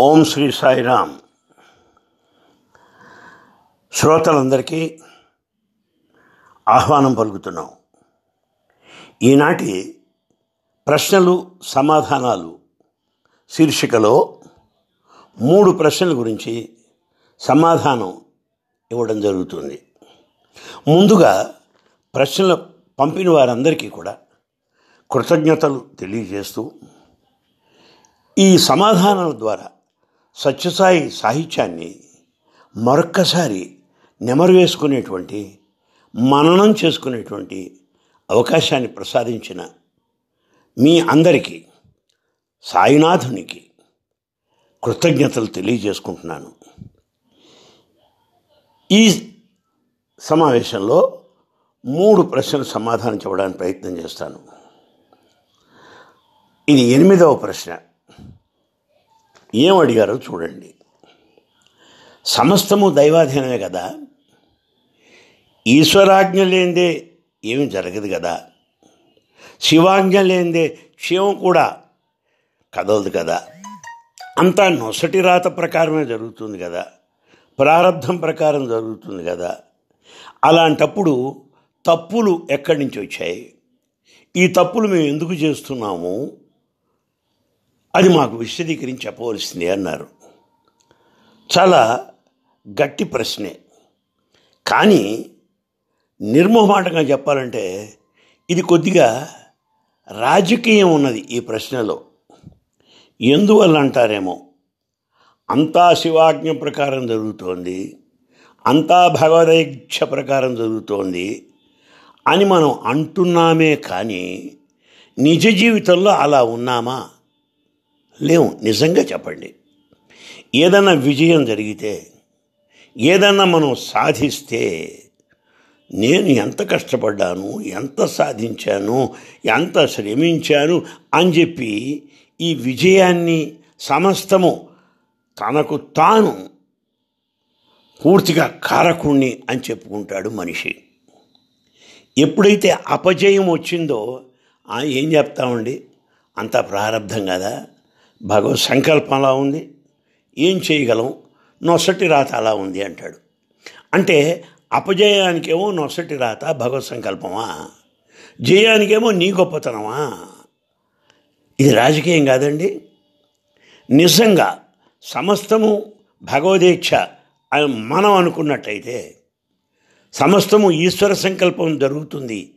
ఓం శ్రీ సాయిరామ్. శ్రోతలందరికీ ఆహ్వానం పలుకుతున్నాం. ఈనాటి ప్రశ్నలు సమాధానాలు శీర్షికలో మూడు ప్రశ్నల గురించి సమాధానం ఇవ్వడం జరుగుతుంది. ముందుగా ప్రశ్నలు పంపిన వారందరికీ కూడా కృతజ్ఞతలు తెలియజేస్తూ ఈ సమాధానాల ద్వారా సత్యసాయి సాహిత్యాన్ని మరొక్కసారి నెమరు వేసుకునేటువంటి మననం చేసుకునేటువంటి అవకాశాన్ని ప్రసాదించిన మీ అందరికీ సాయినాథునికి కృతజ్ఞతలు తెలియజేసుకుంటున్నాను. ఈ సమావేశంలో మూడు ప్రశ్నలు సమాధానం చెప్పడానికి ప్రయత్నం చేస్తాను. ఇది ఎనిమిదవ ప్రశ్న. ఏం అడిగారో చూడండి. సమస్తము దైవాధీనమే కదా? ఈశ్వరాజ్ఞ లేనిదే ఏమి జరగదు కదా? శివాజ్ఞ లేనిదే క్షేమం కూడా కదలదు కదా? అంతా నొసటి రాత ప్రకారమే జరుగుతుంది కదా? ప్రారంధం ప్రకారం జరుగుతుంది కదా? అలాంటప్పుడు తప్పులు ఎక్కడి నుంచి వచ్చాయి? ఈ తప్పులు మేము ఎందుకు చేస్తున్నాము? అది మాకు విశదీకరించి చెప్పవలసింది అన్నారు. చాలా గట్టి ప్రశ్నే. కానీ నిర్మోహమాటంగా చెప్పాలంటే ఇది కొద్దిగా రాజకీయం ఉన్నది ఈ ప్రశ్నలో. ఎందువల్ల అంటారేమో? అంతా శివాజ్ఞ ప్రకారం జరుగుతోంది అంతా భగవదీక్ష ప్రకారం జరుగుతోంది అని మనం అంటున్నామే కానీ నిజ జీవితంలో అలా ఉన్నామా? లేవు నిజంగా చెప్పండి. ఏదన్నా విజయం జరిగితే ఏదన్నా మనం సాధిస్తే నేను ఎంత కష్టపడ్డాను ఎంత సాధించాను ఎంత శ్రమించాను అని చెప్పి ఈ విజయాన్ని సమస్తము తనకు తాను పూర్తిగా కారకుణ్ణి అని చెప్పుకుంటాడు మనిషి. ఎప్పుడైతే అపజయం వచ్చిందో ఏం చెప్తామండి? అంత ప్రారంభం కదా? భగవత్ సంకల్పం అలా ఉంది. ఏం చేయగలం? నొసటి రాత అలా ఉంది అంటాడు. అంటే అపజయానికేమో నొసటి రాత భగవత్ సంకల్పమా? జయానికేమో నీ గొప్పతనమా? ఇది రాజకీయం కాదండి. నిజంగా సమస్తము భగవదీక్ష అని మనం అనుకున్నట్టయితే సమస్తము ఈశ్వర సంకల్పం జరుగుతుంది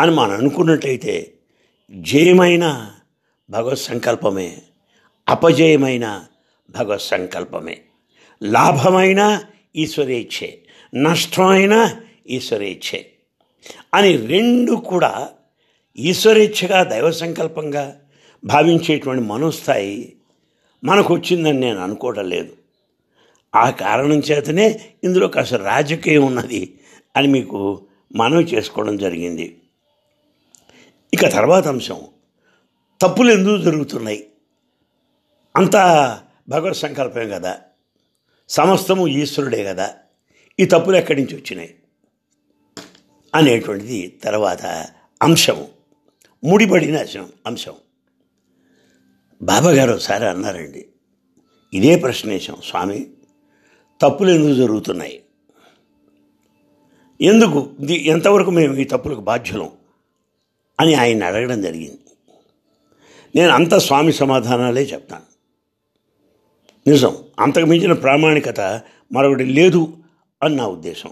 అని మనం అనుకున్నట్టయితే జయమైన భగవత్ సంకల్పమే. అపజయమైన భగవత్ సంకల్పమే లాభమైన ఈశ్వరేచ్ఛే. నష్టమైన ఈశ్వరేచ్ఛే. అని రెండు కూడా ఈశ్వరేచ్ఛగా దైవ సంకల్పంగా భావించేటువంటి మనోస్థాయి మనకు వచ్చిందని నేను అనుకోవడం లేదు. ఆ కారణం చేతనే ఇందులో కాస్త రాజకీయం ఉన్నది అని మీకు మనవి చేసుకోవడం జరిగింది. ఇక తర్వాత అంశం. తప్పులు ఎందుకు జరుగుతున్నాయి? అంతా భగవత్ సంకల్పమే కదా. సమస్తము ఈశ్వరుడే కదా. ఈ తప్పులు ఎక్కడి నుంచి వచ్చినాయి? అనేటువంటిది తర్వాత అంశం ముడిపడిన అంశం. బాబాగారు ఒకసారి అన్నారండి ఇదే ప్రశ్నేశం స్వామి తప్పులు ఎందుకు జరుగుతున్నాయి? ఎందుకు? ఎంతవరకు మేము ఈ తప్పులకు బాధ్యులం? అని ఆయన అడగడం జరిగింది. నేను అంత స్వామి సమాధానాలే చెప్తాను. నిజం. అంతకు మించిన ప్రామాణికత మరొకటి లేదు అని నా ఉద్దేశం.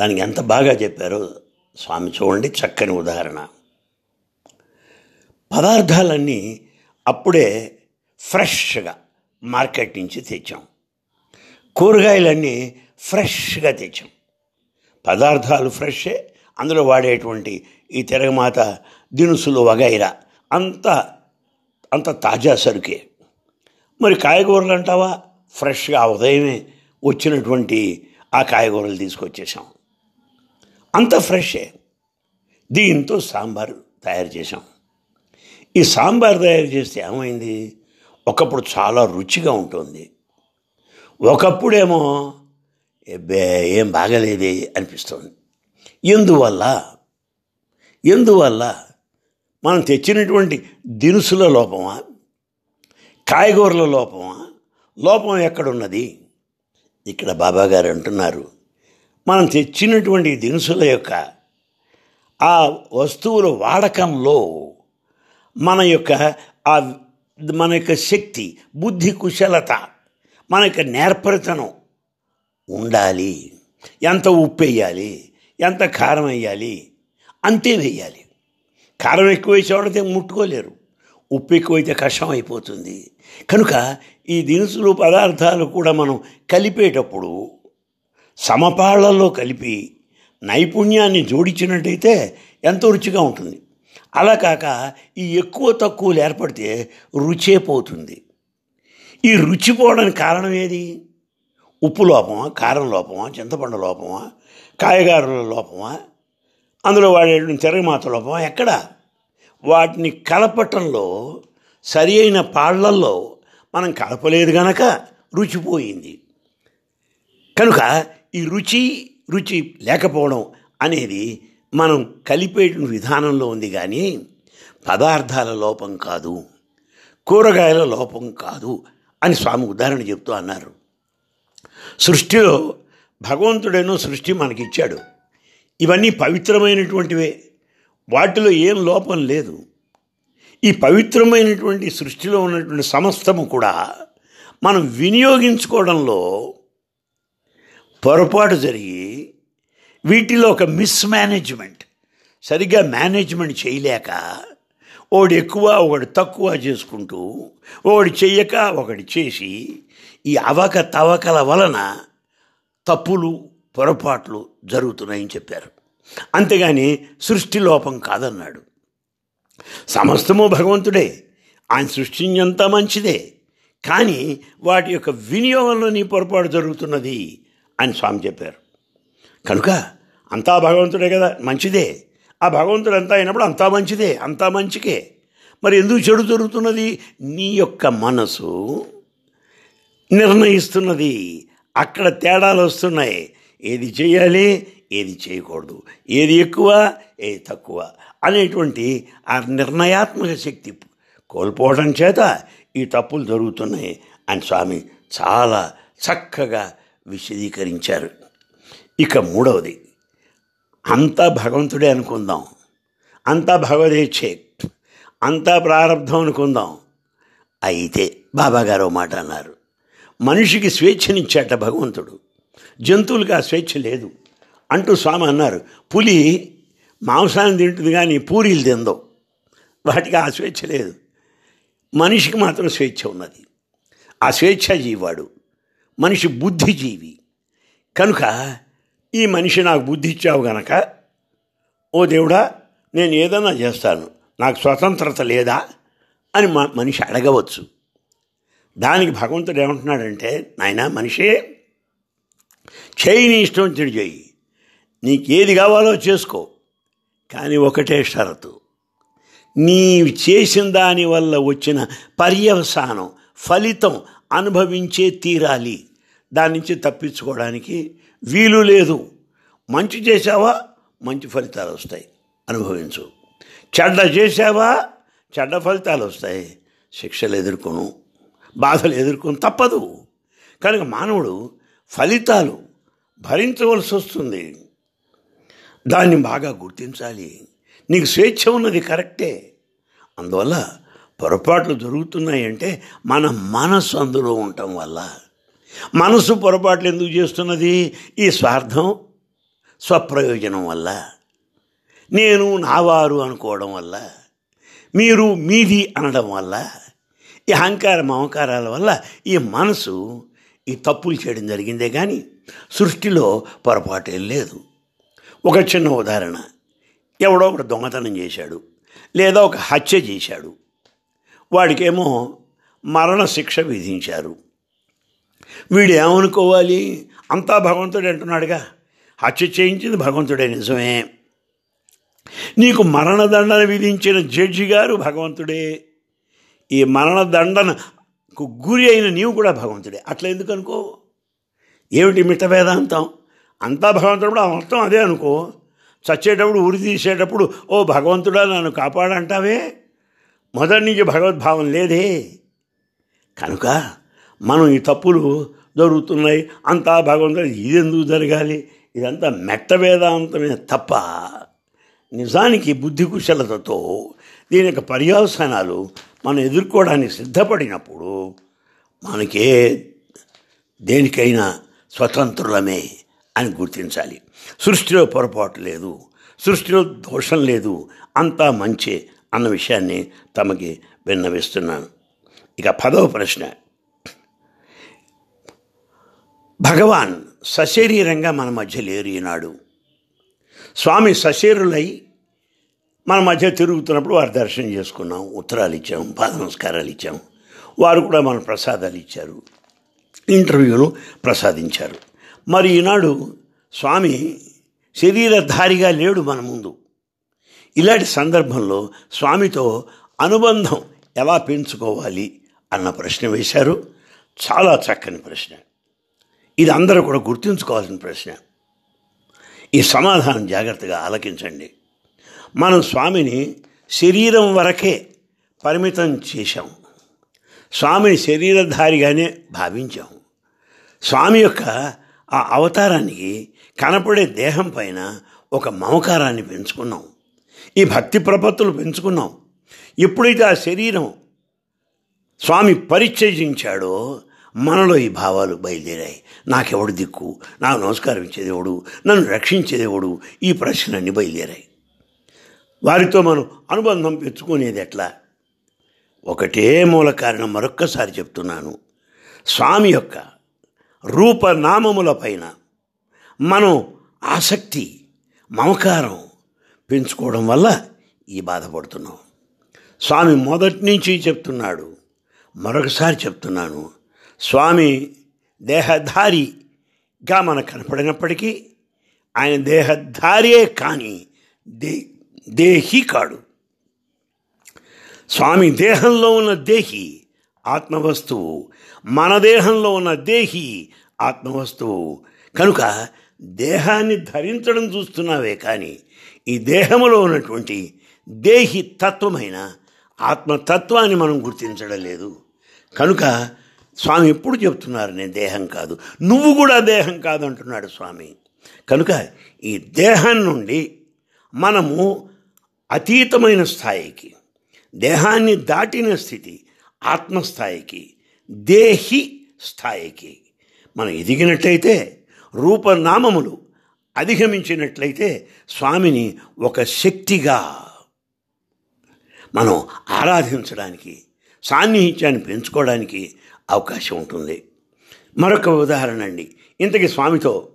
దానికి ఎంత బాగా చెప్పారో స్వామి చూడండి చక్కని ఉదాహరణ. పదార్థాలన్నీ అప్పుడే ఫ్రెష్గా మార్కెట్ నుంచి తెచ్చాం. కూరగాయలన్నీ ఫ్రెష్గా తెచ్చాం. పదార్థాలు ఫ్రెషే అందులో వాడేటువంటి ఈ తిరగమాత దినుసులు వగైరా అంత అంత తాజా సరుకే. మరి కాయగూరలు అంటావా? ఫ్రెష్గా ఉదయమే వచ్చినటువంటి ఆ కాయగూరలు తీసుకొచ్చేసాం అంత ఫ్రెషే. దీంతో సాంబార్ తయారు చేసాం ఈ సాంబార్ తయారు చేస్తే ఏమైంది? ఒకప్పుడు చాలా రుచిగా ఉంటుంది. ఒకప్పుడేమో ఎబ్బే ఏం బాగలేదే అనిపిస్తుంది. ఎందువల్ల? ఎందువల్ల? మనం తెచ్చినటువంటి దినుసుల లోపమా? కాయగూరల లోపమా లోపం ఎక్కడున్నది? ఇక్కడ బాబాగారు అంటున్నారు. మనం తెచ్చినటువంటి దినుసుల యొక్క ఆ వస్తువుల వాడకంలో మన యొక్క ఆ మన యొక్క శక్తి బుద్ధి కుశలత మన యొక్క నేర్పరితనం ఉండాలి. ఎంత ఉప్పు వేయాలి? ఎంత కారం వేయాలి? అంతే వేయాలి. కారం ఎక్కువ వేసేవాడితే ముట్టుకోలేరు. ఉప్పు ఎక్కువైతే కష్టం అయిపోతుంది. కనుక ఈ దినుసులు పదార్థాలు కూడా మనం కలిపేటప్పుడు సమపాళ్ళలో కలిపి నైపుణ్యాన్ని జోడించినట్టయితే ఎంతో రుచిగా ఉంటుంది. అలా కాక ఈ ఎక్కువ తక్కువలు ఏర్పడితే రుచే పోతుంది. ఈ రుచి పోవడానికి కారణం ఏది? ఉప్పు లోపమా? కారం లోపమా? చింతపండు లోపమా? కాయగారుల లోపమా? అందులో వాడే తిరగమాత లోపమా? ఎక్కడ? వాటిని కలపటంలో సరి అయిన పాళ్ళల్లో మనం కలపలేదు గనక రుచిపోయింది కనుక ఈ రుచి రుచి లేకపోవడం అనేది మనం కలిపే విధానంలో ఉంది కానీ పదార్థాల లోపం కాదు కూరగాయల లోపం కాదు అని స్వామి ఉదాహరణ చెప్తూ అన్నారు. సృష్టిలో భగవంతుడేనో సృష్టి మనకిచ్చాడు. ఇవన్నీ పవిత్రమైనటువంటివే. వాటిలో ఏం లోపం లేదు. ఈ పవిత్రమైనటువంటి సృష్టిలో ఉన్నటువంటి సమస్తము కూడా మనం వినియోగించుకోవడంలో పొరపాటు జరిగి వీటిలో ఒక మిస్మేనేజ్మెంట్ సరిగ్గా మేనేజ్మెంట్ చేయలేక ఒకడు ఎక్కువ ఒకడు తక్కువ చేసుకుంటూ ఒకడు చెయ్యక ఒకటి చేసి ఈ అవక తవకల వలన తప్పులు పొరపాట్లు జరుగుతున్నాయని చెప్పారు. అంతేగాని సృష్టి లోపం కాదన్నాడు. సమస్తము భగవంతుడే. ఆయన సృష్టించంతా మంచిదే. కానీ వాటి యొక్క వినియోగంలో నీ పొరపాటు జరుగుతున్నది అని స్వామి చెప్పారు. కనుక అంతా భగవంతుడే కదా మంచిదే. ఆ భగవంతుడు అంతా అయినప్పుడు అంతా మంచిదే అంతా మంచికే. మరి ఎందుకు చెడు జరుగుతున్నది? నీ యొక్క మనసు నిర్ణయిస్తున్నది. అక్కడ తేడాలు వస్తున్నాయి. ఏది చేయాలి? ఏది చేయకూడదు. ఏది ఎక్కువ ఏది తక్కువ అనేటువంటి ఆ నిర్ణయాత్మక శక్తి కోల్పోవడం చేత ఈ తప్పులు జరుగుతున్నాయి అని స్వామి చాలా చక్కగా విశదీకరించారు. ఇక మూడవది అంతా భగవంతుడే అనుకుందాం. అంతా భగవదేచ్ఛే అంతా ప్రారంధం అనుకుందాం. అయితే బాబాగారు మాట అన్నారు. మనిషికి స్వేచ్ఛనిచ్చాట భగవంతుడు. జంతువులకు ఆ స్వేచ్ఛ లేదు. అంటూ స్వామి అన్నారు పులి మాంసాన్ని తింటుంది కానీ పూరీలు తిందవు. వాటికి ఆ స్వేచ్ఛ లేదు. మనిషికి మాత్రం స్వేచ్ఛ ఉన్నది. ఆ స్వేచ్ఛాజీవాడు మనిషి బుద్ధిజీవి. కనుక ఈ మనిషి నాకు బుద్ధి ఇచ్చావు గనక ఓ దేవుడా నేను ఏదన్నా చేస్తాను. నాకు స్వతంత్రత లేదా? అని మ మనిషి అడగవచ్చు. దానికి భగవంతుడు ఏమంటున్నాడంటే నాయన మనిషే చేయి నీ ఇష్టం చెడు చేయి. నీకు ఏది కావాలో చేసుకో. కానీ ఒకటే షరతు. నీ చేసిన దానివల్ల వచ్చిన పర్యవసానం ఫలితం అనుభవించే తీరాలి. దాని నుంచి తప్పించుకోవడానికి వీలు లేదు. మంచి చేసావా మంచి ఫలితాలు వస్తాయి. అనుభవించు. చెడ్డ చేసావా చెడ్డ ఫలితాలు వస్తాయి. శిక్షలు ఎదుర్కొను. బాధలు ఎదుర్కొని తప్పదు. కనుక మానవుడు ఫలితాలు భరించవలసి వస్తుంది. దాన్ని బాగా గుర్తించాలి. నీకు స్వేచ్ఛ ఉన్నది కరెక్టే. అందువల్ల పొరపాట్లు జరుగుతున్నాయంటే మన మనసు అందులో ఉండటం వల్ల. మనసు పొరపాట్లు ఎందుకు చేస్తున్నది? ఈ స్వార్థం స్వప్రయోజనం వల్ల. నేను నావారు అనుకోవడం వల్ల. మీరు మీది అనడం వల్ల. ఈ అహంకార మమకారాల వల్ల ఈ మనసు ఈ తప్పులు చేయడం జరిగిందే కానీ సృష్టిలో పొరపాటేం లేదు. ఒక చిన్న ఉదాహరణ. ఎవడో ఒకడు దొంగతనం చేశాడు లేదా ఒక హత్య చేశాడు. వాడికేమో మరణశిక్ష విధించారు. వీడు ఏమనుకోవాలి అంతా భగవంతుడే అంటున్నాడుగా. హత్య చేయించింది భగవంతుడే నిజమే. నీకు మరణదండన విధించిన జడ్జి గారు భగవంతుడే. ఈ మరణదండనకు గురి అయిన నీవు కూడా భగవంతుడే. అట్లా ఎందుకు అనుకో ఏమిటి మిట్ట వేదాంతం? అంతా భగవంతుడు మొత్తం అదే అనుకో. చచ్చేటప్పుడు ఉరి తీసేటప్పుడు ఓ భగవంతుడా నన్ను కాపాడంటావే? మొదటి నుంచి భగవద్భావం లేదే. కనుక మనం ఈ తప్పులు జరుగుతున్నాయి అంతా భగవంతుడు ఇదెందుకు జరగాలి? ఇదంతా మెట్ట వేదాంతమే తప్ప నిజానికి బుద్ధి కుశలతతో దీని యొక్క పర్యవసానాలు మనం ఎదుర్కోవడానికి సిద్ధపడినప్పుడు మనకే దేనికైనా స్వతంత్రులమే. అని గుర్తించాలి. సృష్టిలో పొరపాటు లేదు. సృష్టిలో దోషం లేదు. అంతా మంచే అన్న విషయాన్ని తమకి విన్నవిస్తున్నాను. ఇక పదవ ప్రశ్న. భగవాన్ సశరీరంగా మన మధ్య లేరు ఈనాడు. స్వామి సశరీరులై మన మధ్య తిరుగుతున్నప్పుడు వారు దర్శనం చేసుకున్నాం ఉత్తరాలు ఇచ్చాం పాద నమస్కారాలు ఇచ్చాం. వారు కూడా మన ప్రసాదాలు ఇచ్చారు. ఇంటర్వ్యూలు ప్రసాదించారు. మరి ఈనాడు స్వామి శరీరధారిగా లేడు మన ముందు. ఇలాంటి సందర్భంలో స్వామితో అనుబంధం ఎలా పెంచుకోవాలి అన్న ప్రశ్న వేశారు. చాలా చక్కని ప్రశ్న. ఇది అందరూ కూడా గుర్తుంచుకోవాల్సిన ప్రశ్న. ఈ సమాధానం జాగ్రత్తగా ఆలకించండి. మనం స్వామిని శరీరం వరకే పరిమితం చేశాం. స్వామిని శరీరధారిగానే భావించాం. స్వామి యొక్క ఆ అవతారానికి కనపడే దేహం పైన ఒక మమకారాన్ని పెంచుకున్నాం. ఈ భక్తి ప్రపత్తులు పెంచుకున్నాం. ఎప్పుడైతే ఆ శరీరం స్వామి పరిచయించాడో మనలో ఈ భావాలు బయలుదేరాయి. నాకెవడు దిక్కు? నాకు నమస్కారం ఇచ్చేదేవుడు? నన్ను రక్షించేదేవుడు? ఈ ప్రశ్నలన్నీ బయలుదేరాయి. వారితో మనం అనుబంధం పెంచుకునేది ఎట్లా? ఒకటే మూల కారణం మరొక్కసారి చెప్తున్నాను. స్వామి యొక్క రూపనామముల పైన మనం ఆసక్తి మమకారం పెంచుకోవడం వల్ల ఈ బాధపడుతున్నాం. స్వామి మొదటి నుంచి చెప్తున్నాడు మరొకసారి చెప్తున్నాను. స్వామి దేహధారిగా మనకు కనపడినప్పటికీ ఆయన దేహధారియే కానీ దే దేహి కాడు. స్వామి దేహంలో ఉన్న దేహి ఆత్మవస్తువు మన దేహంలో ఉన్న దేహి ఆత్మవస్తువు. కనుక దేహాన్ని ధరించడం చూస్తున్నావే కానీ ఈ దేహములో ఉన్నటువంటి దేహి తత్వమైన ఆత్మతత్వాన్ని మనం గుర్తించడం లేదు. కనుక స్వామి ఎప్పుడు చెప్తున్నారు నేను దేహం కాదు. నువ్వు కూడా దేహం కాదు అంటున్నాడు స్వామి. కనుక ఈ దేహం నుండి మనము అతీతమైన స్థాయికి దేహాన్ని దాటిన స్థితి ఆత్మస్థాయికి దేహి స్థాయికి. మనం ఎదిగినట్లయితే రూపనామములు అధిగమించినట్లయితే స్వామిని ఒక శక్తిగా మనం ఆరాధించడానికి సాన్నిహిత్యాన్ని పెంచుకోవడానికి అవకాశం ఉంటుంది. మరొక ఉదాహరణ అండి. ఇంతకీ స్వామితో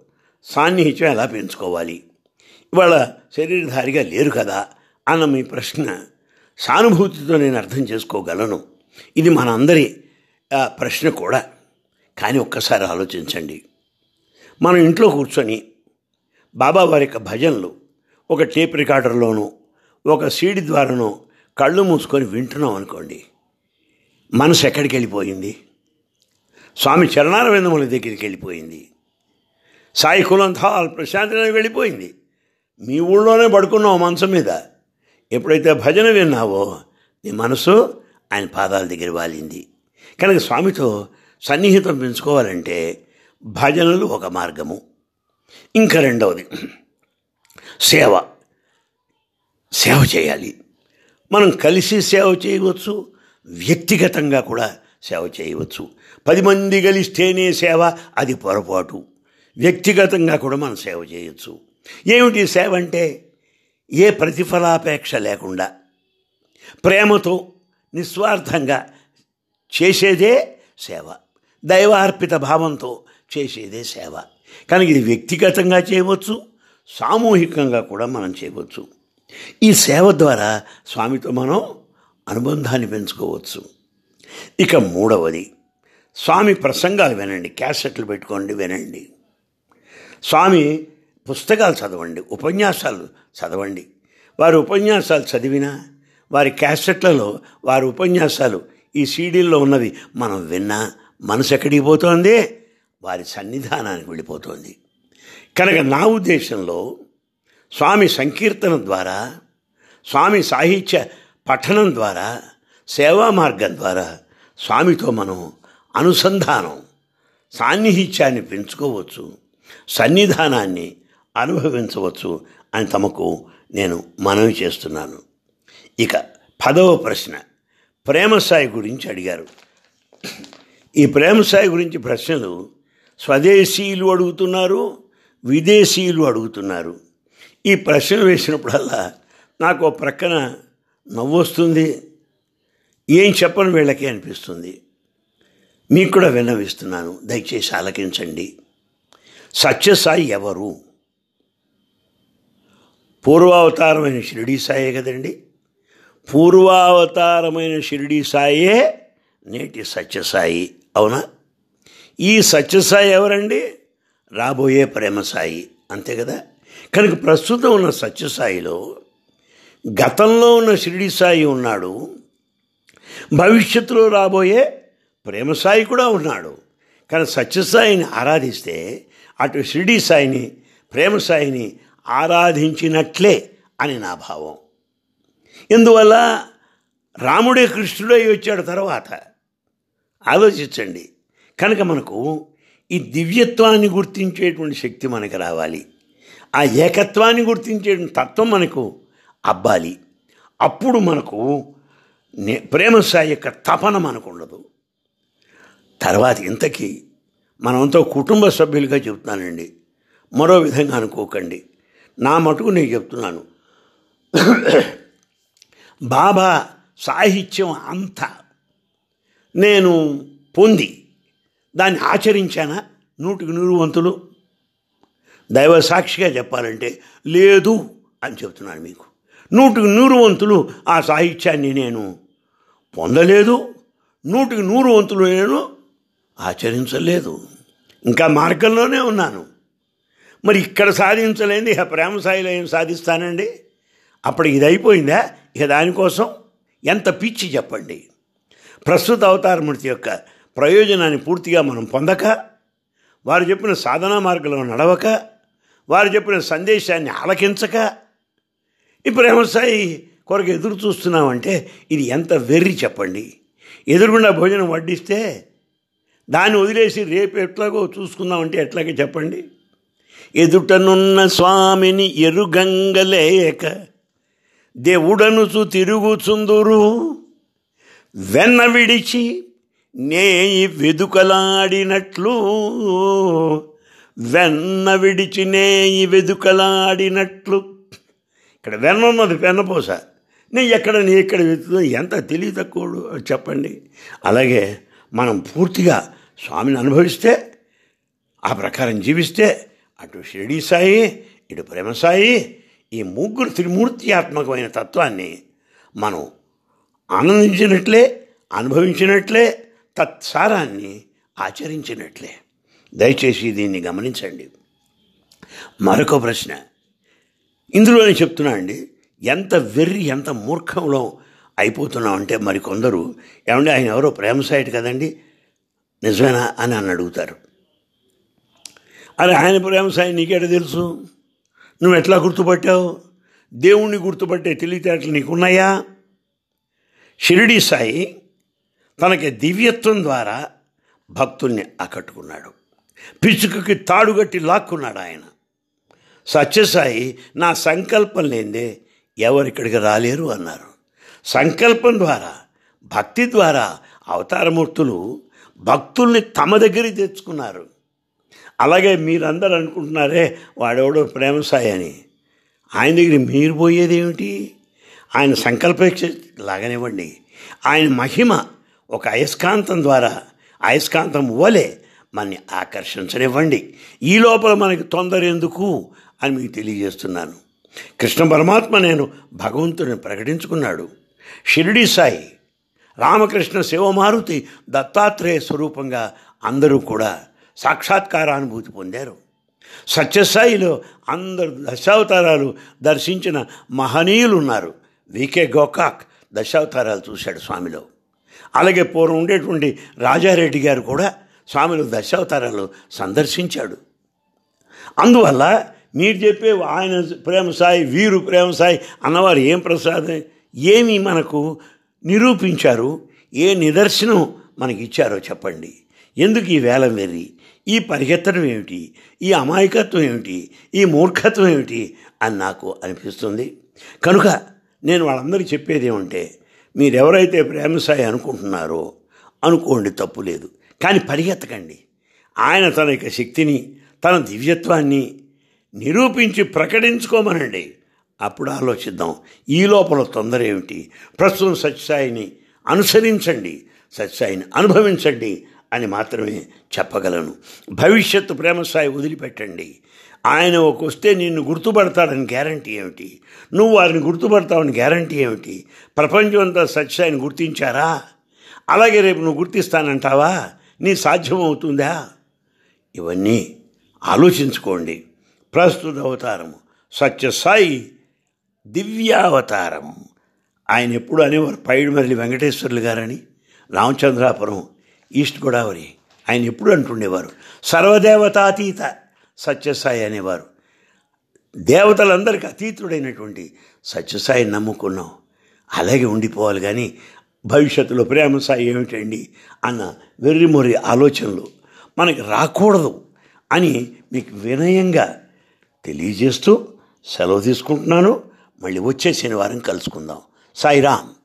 సాన్నిహిత్యం ఎలా పెంచుకోవాలి? ఇవాళ శరీరధారిగా లేరు కదా అన్న మీ ప్రశ్న సానుభూతితో నేను అర్థం చేసుకోగలను. ఇది మన అందరి ప్రశ్న కూడా. కానీ ఒక్కసారి ఆలోచించండి. మనం ఇంట్లో కూర్చొని బాబా వారి యొక్క భజనలు ఒక టేప్ రికార్డర్లోనూ ఒక సీడీ ద్వారానో కళ్ళు మూసుకొని వింటున్నాం అనుకోండి. మనసు ఎక్కడికి వెళ్ళిపోయింది? స్వామి చరణారవిందముల దగ్గరికి వెళ్ళిపోయింది. సాయి కులంథాల్ ప్రశాంతి వెళ్ళిపోయింది. మీ ఊళ్ళోనే పడుకున్నావు మనసు మీద. ఎప్పుడైతే భజన విన్నావో నీ మనసు ఆయన పాదాల దగ్గర వాలింది. కనుక స్వామితో సన్నిహితం పెంచుకోవాలంటే భజనలు ఒక మార్గము. ఇంకా రెండవది సేవ. సేవ చేయాలి. మనం కలిసి సేవ చేయవచ్చు వ్యక్తిగతంగా కూడా సేవ చేయవచ్చు. పది మంది కలిస్తేనే సేవ అది పొరపాటు. వ్యక్తిగతంగా కూడా మనం సేవ చేయొచ్చు. ఏమిటి సేవ అంటే ఏ ప్రతిఫలాపేక్ష లేకుండా ప్రేమతో నిస్వార్థంగా చేసేదే సేవ. దైవార్పిత భావంతో చేసేదే సేవ. కనుక ఇది వ్యక్తిగతంగా చేయవచ్చు సామూహికంగా కూడా మనం చేయవచ్చు. ఈ సేవ ద్వారా స్వామితో మనం అనుబంధాన్ని పెంచుకోవచ్చు. ఇక మూడవది స్వామి ప్రసంగాలు వినండి క్యాసెట్లు పెట్టుకోండి వినండి. స్వామి పుస్తకాలు చదవండి ఉపన్యాసాలు చదవండి. వారి ఉపన్యాసాలు చదివినా వారి క్యాసెట్లలో వారి ఉపన్యాసాలు ఈ సీడీల్లో ఉన్నవి మనం విన్నా మనసు ఎక్కడికి పోతోంది? వారి సన్నిధానానికి వెళ్ళిపోతోంది. కనుక నా ఉద్దేశంలో స్వామి సంకీర్తన ద్వారా స్వామి సాహిత్య పఠనం ద్వారా సేవా మార్గం ద్వారా స్వామితో మనం అనుసంధానం సాన్నిహిత్యాన్ని పెంచుకోవచ్చు సన్నిధానాన్ని అనుభవించవచ్చు అని తమకు నేను మనవి చేస్తున్నాను. ఇక పదవ ప్రశ్న. ప్రేమస్థాయి గురించి అడిగారు. ఈ ప్రేమస్థాయి గురించి ప్రశ్నలు స్వదేశీయులు అడుగుతున్నారు విదేశీయులు అడుగుతున్నారు. ఈ ప్రశ్నలు వేసినప్పుడల్లా నాకు ఒక ప్రక్కన నవ్వొస్తుంది. ఏం చెప్పను వీళ్ళకి అనిపిస్తుంది. మీకు కూడా విన్నవిస్తున్నాను. దయచేసి ఆలకించండి. సత్యసాయి ఎవరు? పూర్వావతారమైన షిరిడీ సాయే కదండి. పూర్వావతారమైన షిరిడీ సాయే నేటి సత్యసాయి. అవునా? ఈ సత్యసాయి ఎవరండి? రాబోయే ప్రేమ సాయి అంతే కదా? కనుక ప్రస్తుతం ఉన్న సత్యసాయిలో గతంలో ఉన్న షిరిడి సాయి ఉన్నాడు. భవిష్యత్తులో రాబోయే ప్రేమ సాయి కూడా ఉన్నాడు. కానీ సత్యసాయిని ఆరాధిస్తే అటు షిరిడి సాయిని ప్రేమ సాయిని ఆరాధించినట్లే అని నా భావం. ఇందువల్ల రాముడే కృష్ణుడై వచ్చాడు తర్వాత. ఆలోచించండి. కనుక మనకు ఈ దివ్యత్వాన్ని గుర్తించేటువంటి శక్తి మనకు రావాలి. ఆ ఏకత్వాన్ని గుర్తించే తత్వం మనకు అబ్బాలి. అప్పుడు మనకు నే ప్రేమ సాయి యొక్క తపన మనకు ఉండదు. తర్వాత ఇంతకీ మనమంతా కుటుంబ సభ్యులుగా చెప్తున్నానండి మరో విధంగా అనుకోకండి. నా మటుకు నేను చెప్తున్నాను. బాబా సాహిత్యం అంతా. నేను పొంది. దాన్ని ఆచరించానా? నూటికి నూరు వంతులు. దైవ సాక్షిగా చెప్పాలంటే లేదు అని చెప్తున్నాను మీకు. నూటికి నూరు వంతులు ఆ సాహిత్యాన్ని నేను పొందలేదు. నూటికి నూరు వంతులు నేను ఆచరించలేదు. ఇంకా మార్గంలోనే ఉన్నాను. మరి ఇక్కడ సాధించలేంది ఇక ప్రేమ స్థాయిలో ఏం సాధిస్తానండి. అప్పుడు ఇది అయిపోయిందా ఇక దానికోసం ఎంత పిచ్చి చెప్పండి. ప్రస్తుత అవతారమూర్తి యొక్క ప్రయోజనాన్ని పూర్తిగా మనం పొందక వారు చెప్పిన సాధనా మార్గంలో నడవక వారు చెప్పిన సందేశాన్ని ఆలకించక ఈ ప్రేమస్థాయి కొరకు ఎదురు చూస్తున్నామంటే ఇది ఎంత వెర్రి చెప్పండి. ఎదురుగుండా భోజనం వడ్డిస్తే దాన్ని వదిలేసి రేపు ఎట్లాగో చూసుకుందామంటే ఎట్లాగే చెప్పండి. ఎదుటనున్న స్వామిని ఎరుగంగలేక దేవుడనుచు తిరుగుచుందురు. వెన్న విడిచి నే వెదుకలాడినట్లు. వెన్న విడిచి నేయి వెదుకలాడినట్లు. ఇక్కడ వెన్న ఉన్నది వెన్నపోస నీ ఎక్కడ నీ ఎక్కడ వెతుకుతో ఎంత తెలివి తక్కువడు చెప్పండి. అలాగే మనం పూర్తిగా స్వామిని అనుభవిస్తే ఆ ప్రకారం జీవిస్తే అటు షిరిడి సాయి ఇటు ప్రేమ సాయి ఈ ముగ్గురు త్రిమూర్త్యాత్మకమైన తత్వాన్ని మనం ఆనందించినట్లే అనుభవించినట్లే తత్సారాన్ని ఆచరించినట్లే. దయచేసి దీన్ని గమనించండి. మరొక ప్రశ్న. ఇందులోనే చెప్తున్నా అండి ఎంత వెర్రి ఎంత మూర్ఖంలో అయిపోతున్నాం అంటే మరి కొందరు ఏమంటే ఆయన ఎవరో ప్రేమ సైట్ కదండి? నిజమేనా అని అని అడుగుతారు. అరే ఆయన ప్రేమ సాయి నీకేట తెలుసు? నువ్వు ఎట్లా గుర్తుపట్టావు? దేవుణ్ణి గుర్తుపట్టే తెలివితేటలు నీకున్నాయా? షిరిడి సాయి తనకి దివ్యత్వం ద్వారా భక్తుల్ని ఆకట్టుకున్నాడు. పిచ్చుకకి తాడుగట్టి లాక్కున్నాడు ఆయన. సత్యసాయి నా సంకల్పం లేదే ఎవరిక్కడికి రాలేరు అన్నారు. సంకల్పం ద్వారా భక్తి ద్వారా అవతారమూర్తులు భక్తుల్ని తమ దగ్గరికి తెచ్చుకున్నారు. అలాగే మీరందరూ అనుకుంటున్నారే వాడెవడో ప్రేమ సాయి అని ఆయన దగ్గర మీరు పోయేది ఏమిటి? ఆయన సంకల్పేక్ష లాగనివ్వండి. ఆయన మహిమ ఒక అయస్కాంతం ద్వారా అయస్కాంతం వలె మనని ఆకర్షించనివ్వండి. ఈ లోపల మనకి తొందర ఎందుకు అని మీకు తెలియజేస్తున్నాను. కృష్ణ పరమాత్మ నేను భగవంతుడిని ప్రకటించుకున్నాడు. షిరిడి సాయి రామకృష్ణ శివమారుతి దత్తాత్రేయ స్వరూపంగా అందరూ కూడా సాక్షాత్కారానుభూతి పొందారు. సత్యసాయిలో అందరు దశావతారాలు దర్శించిన మహనీయులు ఉన్నారు వికే గోకాక్ దశావతారాలు చూశాడు స్వామిలో. అలాగే పూర్వం ఉండేటువంటి రాజారెడ్డి గారు కూడా స్వామిలో దశావతారాలు సందర్శించాడు. అందువల్ల మీరు చెప్పే ఆయన ప్రేమ సాయి వీరు ప్రేమ సాయి అన్నవారు ఏం ప్రసాదం ఏమి మనకు నిరూపించారు ఏ నిదర్శనం మనకి ఇచ్చారో చెప్పండి. ఎందుకు ఈ వేలం వెర్రి? ఈ పరిగెత్తడం ఏమిటి? ఈ అమాయకత్వం ఏమిటి? ఈ మూర్ఖత్వం ఏమిటి? అని నాకు అనిపిస్తుంది. కనుక నేను వాళ్ళందరికీ చెప్పేది ఏమంటే మీరెవరైతే ప్రేమ సాయి అనుకుంటున్నారో అనుకోండి తప్పు లేదు. కానీ పరిగెత్తకండి. ఆయన తన యొక్క శక్తిని తన దివ్యత్వాన్ని నిరూపించి ప్రకటించుకోమనండి. అప్పుడు ఆలోచిద్దాం ఈ లోపల తొందర ఏమిటి? ప్రస్తుతం సత్యసాయిని అనుసరించండి సత్యసాయిని అనుభవించండి అని మాత్రమే చెప్పగలను. భవిష్యత్తు ప్రేమసాయి వదిలిపెట్టండి. ఆయన ఒక వస్తే నిన్ను గుర్తుపడతాడని గ్యారంటీ ఏమిటి? నువ్వు వారిని గుర్తుపడతావని గ్యారంటీ ఏమిటి? ప్రపంచం అంతా సత్యసాయిని గుర్తించారా? అలాగే రేపు నువ్వు గుర్తిస్తానంటావా? నీ సాధ్యమవుతుందా? ఇవన్నీ ఆలోచించుకోండి. ప్రస్తుత అవతారము సత్యసాయి దివ్యావతారం. ఆయన ఎప్పుడు అనేవారు పైడిమల్లి వెంకటేశ్వర్లు గారని? రామచంద్రాపురం ఈస్ట్ గోదావరి. ఆయన ఎప్పుడు అంటుండేవారు. సర్వదేవతాతీత సత్యసాయి అనేవారు. దేవతలందరికీ అతీతుడైనటువంటి సత్యసాయి నమ్ముకున్నాం. అలాగే ఉండిపోవాలి కానీ భవిష్యత్తులో ప్రేమ సాయి ఏమిటండి అన్న వెర్రిమొర్రి ఆలోచనలు మనకి రాకూడదు అని మీకు వినయంగా తెలియజేస్తూ సెలవు తీసుకుంటున్నాను. మళ్ళీ వచ్చే శనివారం కలుసుకుందాం. సాయిరామ్.